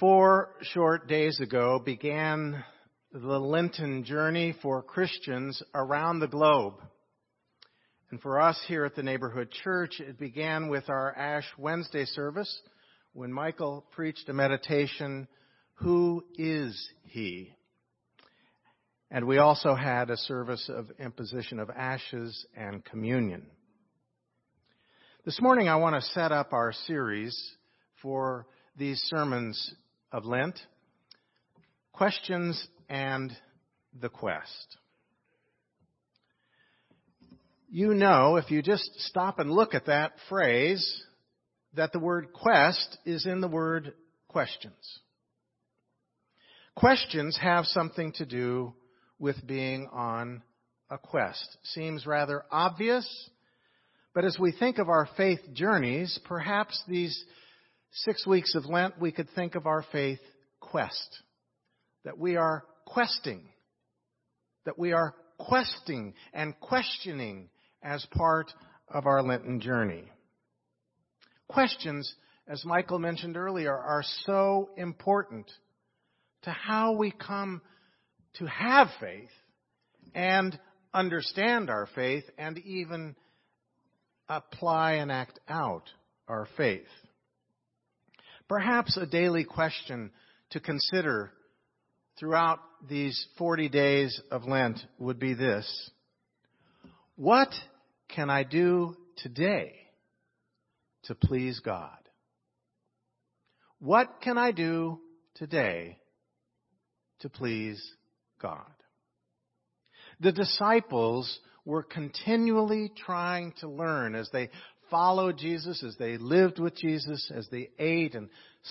Four short days ago began the Lenten journey for Christians around the globe. And for us here at the neighborhood church, it began with our Ash Wednesday service when Michael preached a meditation, Who is He? And we also had a service of imposition of ashes and communion. This morning I want to set up our series for these sermons of Lent, questions and the quest. You know, if you just stop and look at that phrase, that the word quest is in the word questions. Questions have something to do with being on a quest. Seems rather obvious, but as we think of our faith journeys, perhaps these six weeks of Lent, we could think of our faith quest. That we are questing. That we are questing and questioning as part of our Lenten journey. Questions, as Michael mentioned earlier, are so important to how we come to have faith and understand our faith and even apply and act out our faith. Perhaps a daily question to consider throughout these 40 days of Lent would be this. What can I do today to please God? What can I do today to please God? The disciples were continually trying to learn as they followed Jesus, as they lived with Jesus, as they ate and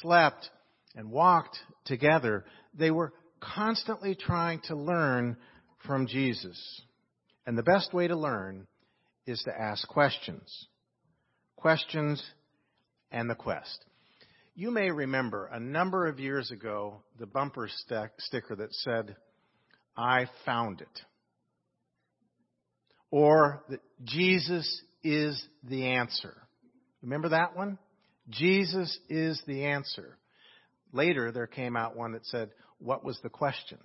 slept and walked together, they were constantly trying to learn from Jesus. And the best way to learn is to ask questions. Questions and the quest. You may remember a number of years ago the bumper sticker that said, I found it. Or that Jesus is the answer. Remember that one? Jesus is the answer. Later, there came out one that said, What was the question?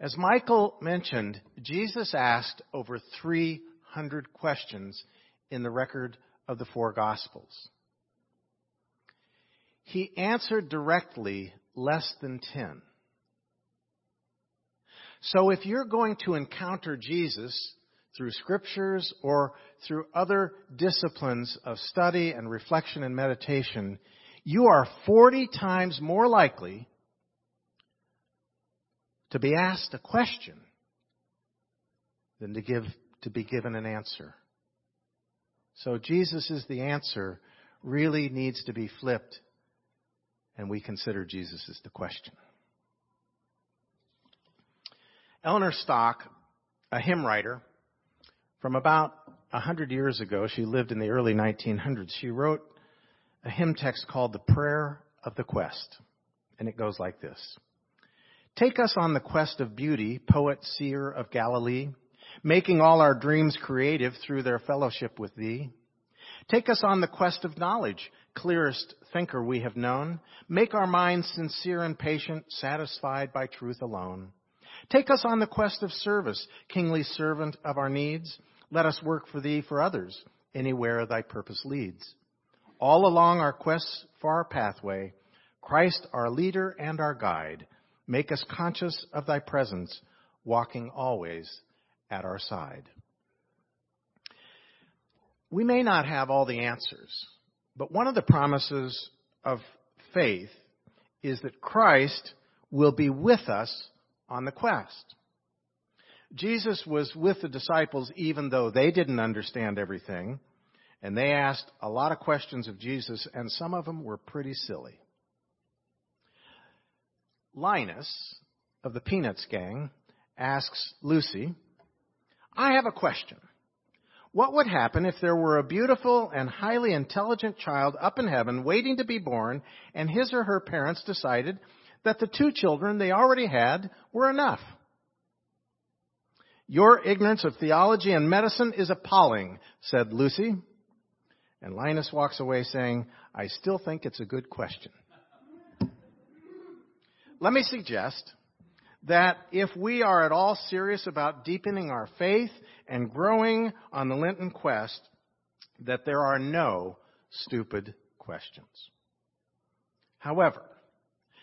As Michael mentioned, Jesus asked over 300 questions in the record of the four Gospels. He answered directly less than 10. So if you're going to encounter Jesus through scriptures or through other disciplines of study and reflection and meditation, you are 40 times more likely to be asked a question than to give to be given an answer. So Jesus is the answer really needs to be flipped and we consider Jesus as the question. Eleanor Stock, a hymn writer, from about a hundred years ago, she lived in the early 1900s. She wrote a hymn text called The Prayer of the Quest. And it goes like this. Take us on the quest of beauty, poet, seer of Galilee, making all our dreams creative through their fellowship with thee. Take us on the quest of knowledge, clearest thinker we have known. Make our minds sincere and patient, satisfied by truth alone. Take us on the quest of service, kingly servant of our needs. Let us work for thee for others, anywhere thy purpose leads. All along our quest's far pathway, Christ our leader and our guide, make us conscious of thy presence, walking always at our side. We may not have all the answers, but one of the promises of faith is that Christ will be with us on the quest. Jesus was with the disciples even though they didn't understand everything, and they asked a lot of questions of Jesus, and some of them were pretty silly. Linus of the Peanuts gang asks Lucy, I have a question. What would happen if there were a beautiful and highly intelligent child up in heaven waiting to be born, and his or her parents decided that the two children they already had were enough? Your ignorance of theology and medicine is appalling, said Lucy. And Linus walks away saying, I still think it's a good question. Let me suggest that if we are at all serious about deepening our faith and growing on the Lenten quest, that there are no stupid questions. However,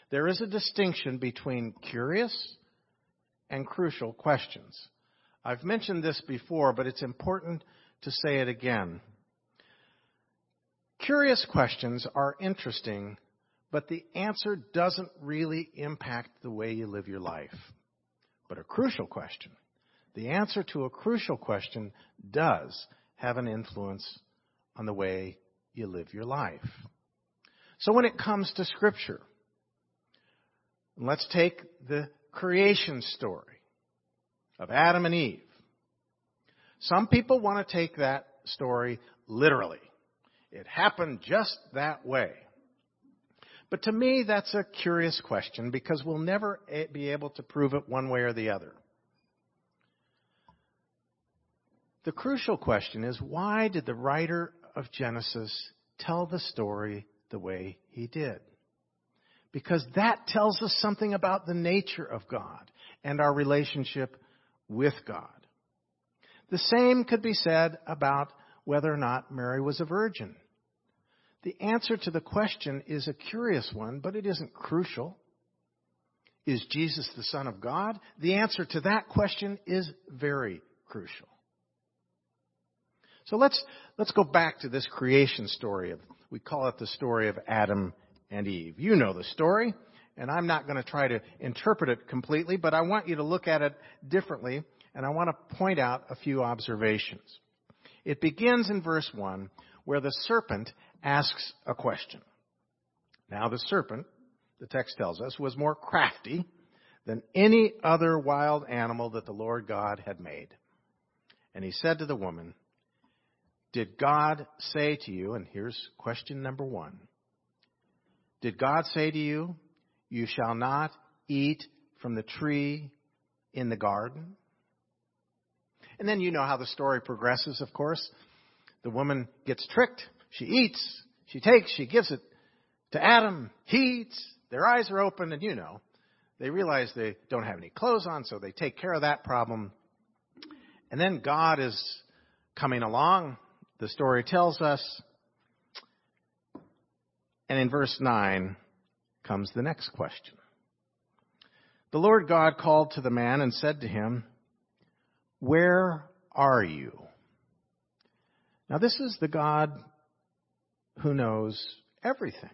there is a distinction between curious and crucial questions. I've mentioned this before, but it's important to say it again. Curious questions are interesting, but the answer doesn't really impact the way you live your life. But a crucial question, the answer to a crucial question does have an influence on the way you live your life. So when it comes to Scripture, let's take the creation story of Adam and Eve. Some people want to take that story literally. It happened just that way. But to me, that's a curious question because we'll never be able to prove it one way or the other. The crucial question is why did the writer of Genesis tell the story the way he did? Because that tells us something about the nature of God and our relationship with God. The same could be said about whether or not Mary was a virgin. The answer to the question is a curious one, but it isn't crucial. Is Jesus the Son of God? The answer to that question is very crucial. So let's, let's go back to this creation story of, we call it the story of Adam and Eve. You know the story, and I'm not going to try to interpret it completely, but I want you to look at it differently, and I want to point out a few observations. It begins in verse 1 where the serpent asks a question. Now, the serpent, the text tells us, was more crafty than any other wild animal that the Lord God had made. And he said to the woman, Did God say to you, and here's question number one Did God say to you, You shall not eat from the tree in the garden? And then you know how the story progresses, of course. The woman gets tricked. She eats. She takes. She gives it to Adam. He eats. Their eyes are open, and you know, they realize they don't have any clothes on, so they take care of that problem. And then God is coming along. The story tells us. And in verse 9 comes the next question. The Lord God called to the man and said to him, Where are you? Now, this is the God who knows everything.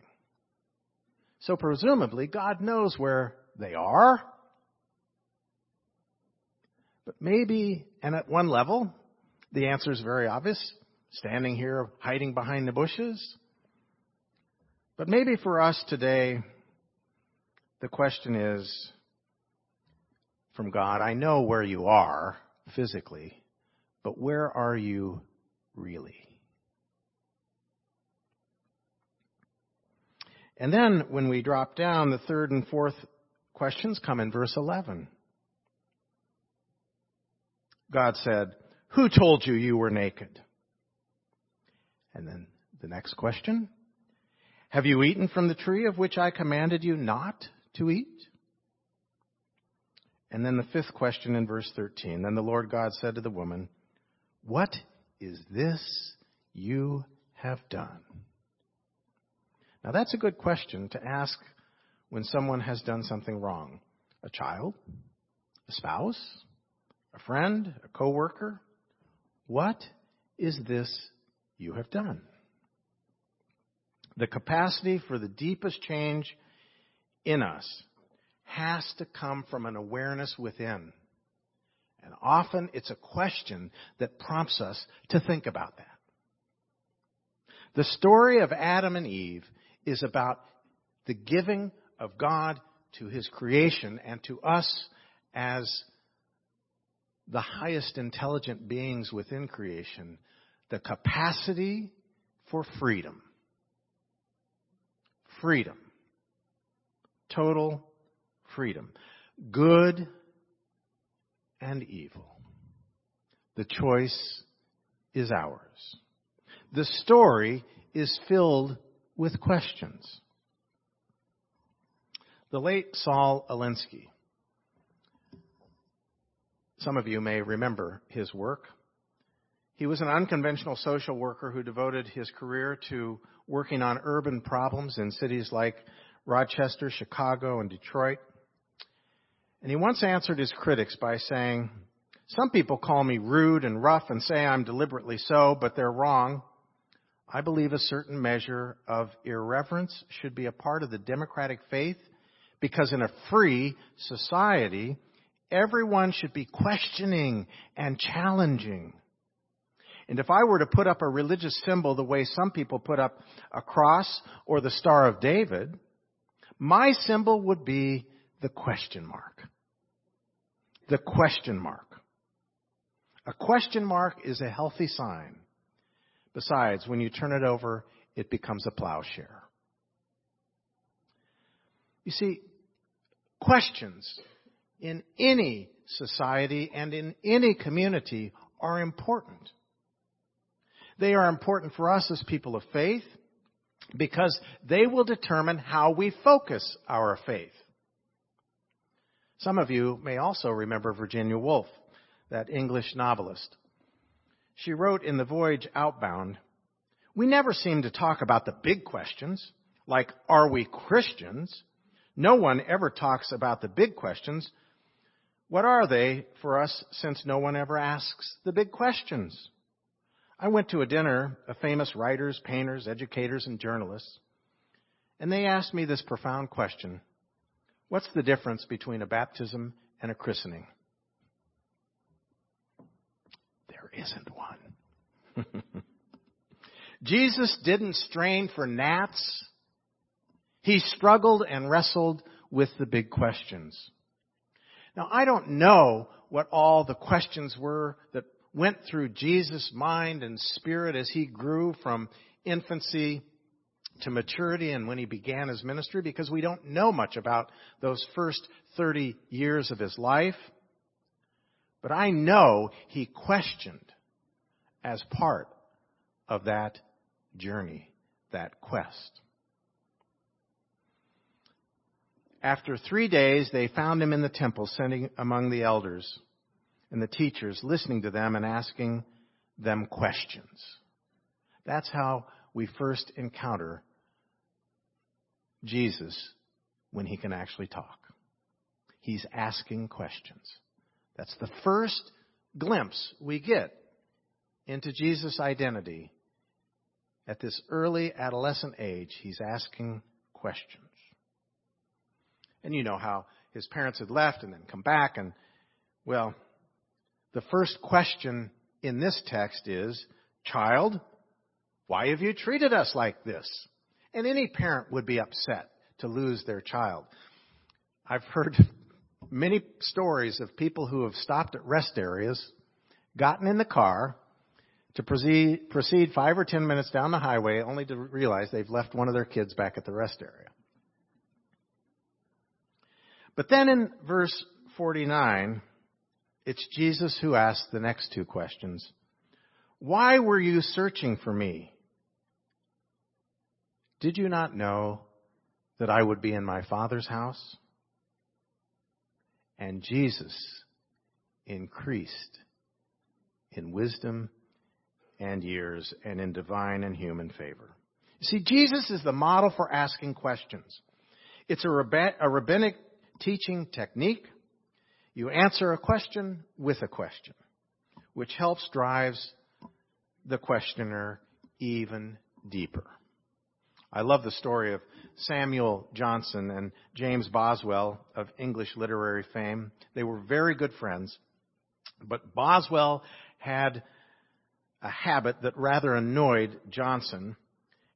So, presumably, God knows where they are. But maybe, and at one level, the answer is very obvious standing here, hiding behind the bushes. But maybe for us today, the question is from God, I know where you are physically, but where are you really? And then when we drop down, the third and fourth questions come in verse 11. God said, Who told you you were naked? And then the next question Have you eaten from the tree of which I commanded you not to eat? And then the fifth question in verse 13 Then the Lord God said to the woman, What is this you have done? Now that's a good question to ask when someone has done something wrong. A child, a spouse, a friend, a coworker. What is this you have done? The capacity for the deepest change in us has to come from an awareness within. And often it's a question that prompts us to think about that. The story of Adam and Eve is about the giving of God to his creation and to us as the highest intelligent beings within creation, the capacity for freedom. Freedom. Total freedom. Good and evil. The choice is ours. The story is filled with questions. The late Saul Alinsky. Some of you may remember his work. He was an unconventional social worker who devoted his career to working on urban problems in cities like Rochester, Chicago, and Detroit. And he once answered his critics by saying, Some people call me rude and rough and say I'm deliberately so, but they're wrong. I believe a certain measure of irreverence should be a part of the democratic faith because in a free society, everyone should be questioning and challenging. And if I were to put up a religious symbol the way some people put up a cross or the Star of David, my symbol would be the question mark. The question mark. A question mark is a healthy sign. Besides, when you turn it over, it becomes a plowshare. You see, questions in any society and in any community are important. They are important for us as people of faith because they will determine how we focus our faith. Some of you may also remember Virginia Woolf, that English novelist. She wrote in The Voyage Outbound, We never seem to talk about the big questions, like, are we Christians? No one ever talks about the big questions. What are they for us since no one ever asks the big questions? I went to a dinner of famous writers, painters, educators, and journalists, and they asked me this profound question What's the difference between a baptism and a christening? There isn't one. Jesus didn't strain for gnats. He struggled and wrestled with the big questions. Now, I don't know what all the questions were that went through Jesus' mind and spirit as he grew from infancy to maturity and when he began his ministry because we don't know much about those first 30 years of his life. But I know he questioned as part of that journey, that quest. After three days, they found him in the temple, sitting among the elders and the teachers, listening to them and asking them questions. That's how we first encounter Jesus when he can actually talk. He's asking questions. That's the first glimpse we get into Jesus' identity. At this early adolescent age, he's asking questions. And you know how his parents had left and then come back, and, well, the first question in this text is, Child, why have you treated us like this? And any parent would be upset to lose their child. I've heard many stories of people who have stopped at rest areas, gotten in the car to proceed, proceed five or ten minutes down the highway only to realize they've left one of their kids back at the rest area. But then in verse 49, it's Jesus who asks the next two questions. Why were you searching for me? Did you not know that I would be in my Father's house? And Jesus increased in wisdom and years and in divine and human favor. You see, Jesus is the model for asking questions. It's a, rabbinic teaching technique you answer a question with a question, which helps drives the questioner even deeper. I love the story of Samuel Johnson and James Boswell of English literary fame. They were very good friends, but Boswell had a habit that rather annoyed Johnson,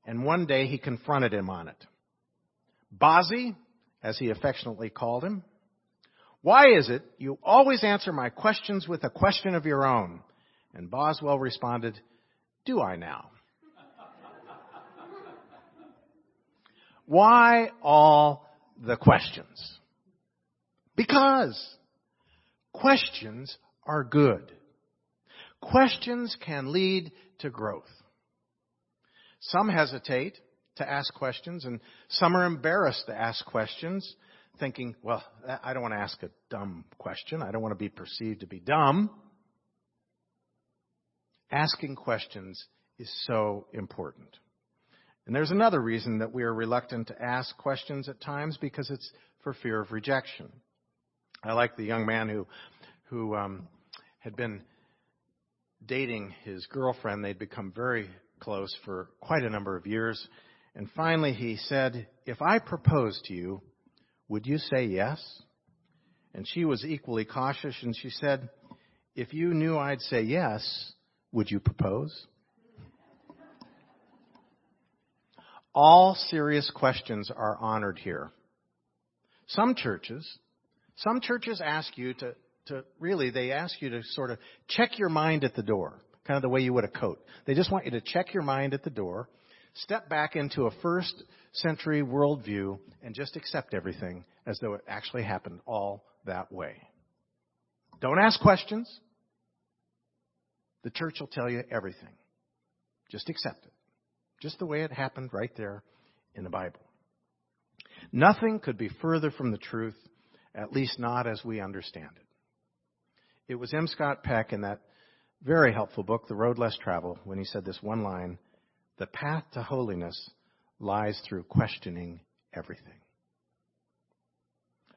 and one day he confronted him on it. Bozzy, as he affectionately called him, why is it you always answer my questions with a question of your own? And Boswell responded, Do I now? Why all the questions? Because questions are good. Questions can lead to growth. Some hesitate to ask questions, and some are embarrassed to ask questions, thinking, well, I don't want to ask a dumb question. I don't want to be perceived to be dumb. Asking questions is so important. And there's another reason that we are reluctant to ask questions at times because it's for fear of rejection. I like the young man who, who um, had been dating his girlfriend. They'd become very close for quite a number of years. And finally he said, If I propose to you, would you say yes? And she was equally cautious and she said, If you knew I'd say yes, would you propose? All serious questions are honored here. Some churches, some churches ask you to, to really, they ask you to sort of check your mind at the door, kind of the way you would a coat. They just want you to check your mind at the door, step back into a first century worldview, and just accept everything as though it actually happened all that way. Don't ask questions. The church will tell you everything. Just accept it. Just the way it happened right there in the Bible. Nothing could be further from the truth, at least not as we understand it. It was M. Scott Peck in that very helpful book, The Road Less Traveled, when he said this one line The path to holiness lies through questioning everything.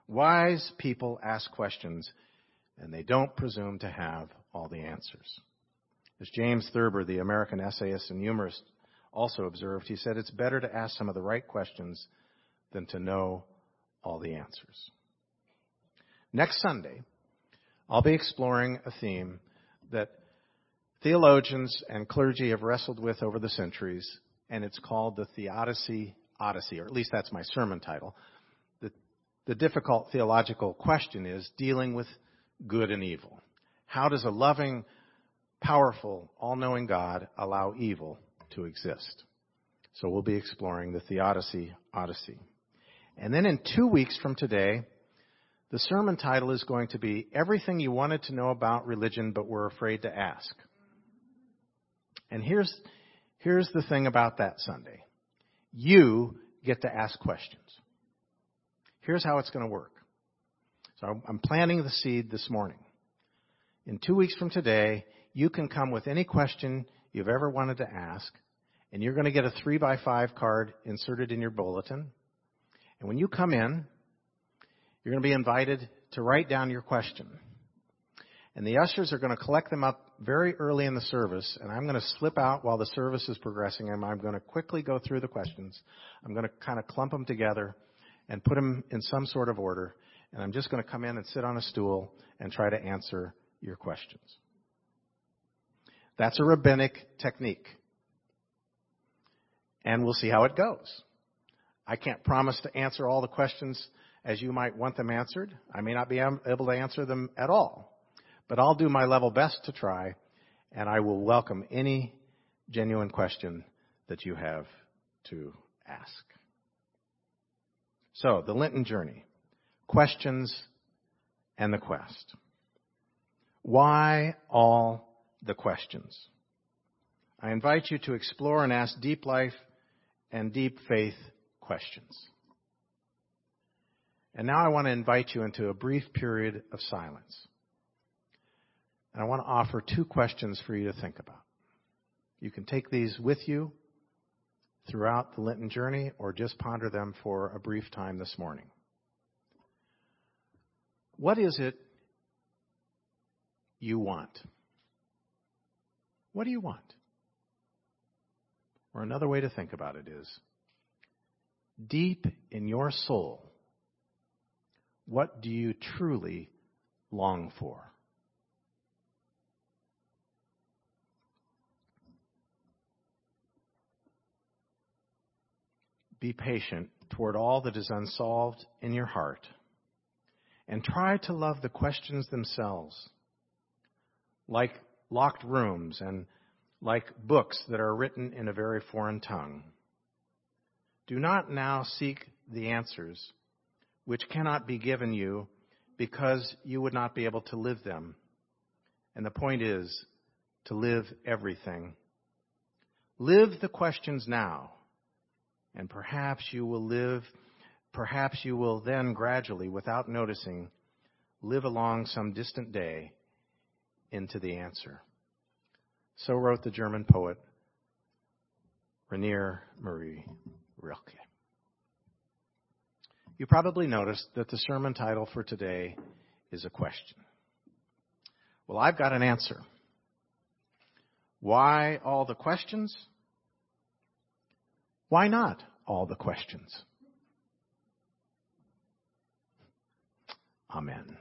Wise people ask questions, and they don't presume to have all the answers. As James Thurber, the American essayist and humorist, also observed, he said, It's better to ask some of the right questions than to know all the answers. Next Sunday, I'll be exploring a theme that theologians and clergy have wrestled with over the centuries, and it's called the Theodicy Odyssey, or at least that's my sermon title. The, the difficult theological question is dealing with good and evil. How does a loving, powerful, all knowing God allow evil to exist? So we'll be exploring the Theodicy Odyssey. And then in two weeks from today, the sermon title is going to be Everything You Wanted to Know About Religion But Were Afraid to Ask. And here's, here's the thing about that Sunday. You get to ask questions. Here's how it's going to work. So I'm planting the seed this morning. In two weeks from today, you can come with any question you've ever wanted to ask, and you're going to get a three by five card inserted in your bulletin. And when you come in, you're going to be invited to write down your question. And the ushers are going to collect them up very early in the service, and I'm going to slip out while the service is progressing, and I'm going to quickly go through the questions. I'm going to kind of clump them together and put them in some sort of order, and I'm just going to come in and sit on a stool and try to answer your questions. That's a rabbinic technique. And we'll see how it goes. I can't promise to answer all the questions as you might want them answered. I may not be able to answer them at all. But I'll do my level best to try, and I will welcome any genuine question that you have to ask. So, the Lenten journey. Questions and the quest. Why all the questions? I invite you to explore and ask deep life and deep faith questions. And now I want to invite you into a brief period of silence. And I want to offer two questions for you to think about. You can take these with you throughout the Lenten journey or just ponder them for a brief time this morning. What is it you want? What do you want? Or another way to think about it is deep in your soul, what do you truly long for? Be patient toward all that is unsolved in your heart and try to love the questions themselves like locked rooms and like books that are written in a very foreign tongue. Do not now seek the answers which cannot be given you because you would not be able to live them. And the point is to live everything. Live the questions now, and perhaps you will live, perhaps you will then gradually, without noticing, live along some distant day into the answer. So wrote the German poet Rainer Maria Rilke. You probably noticed that the sermon title for today is a question. Well, I've got an answer. Why all the questions? Why not all the questions? Amen.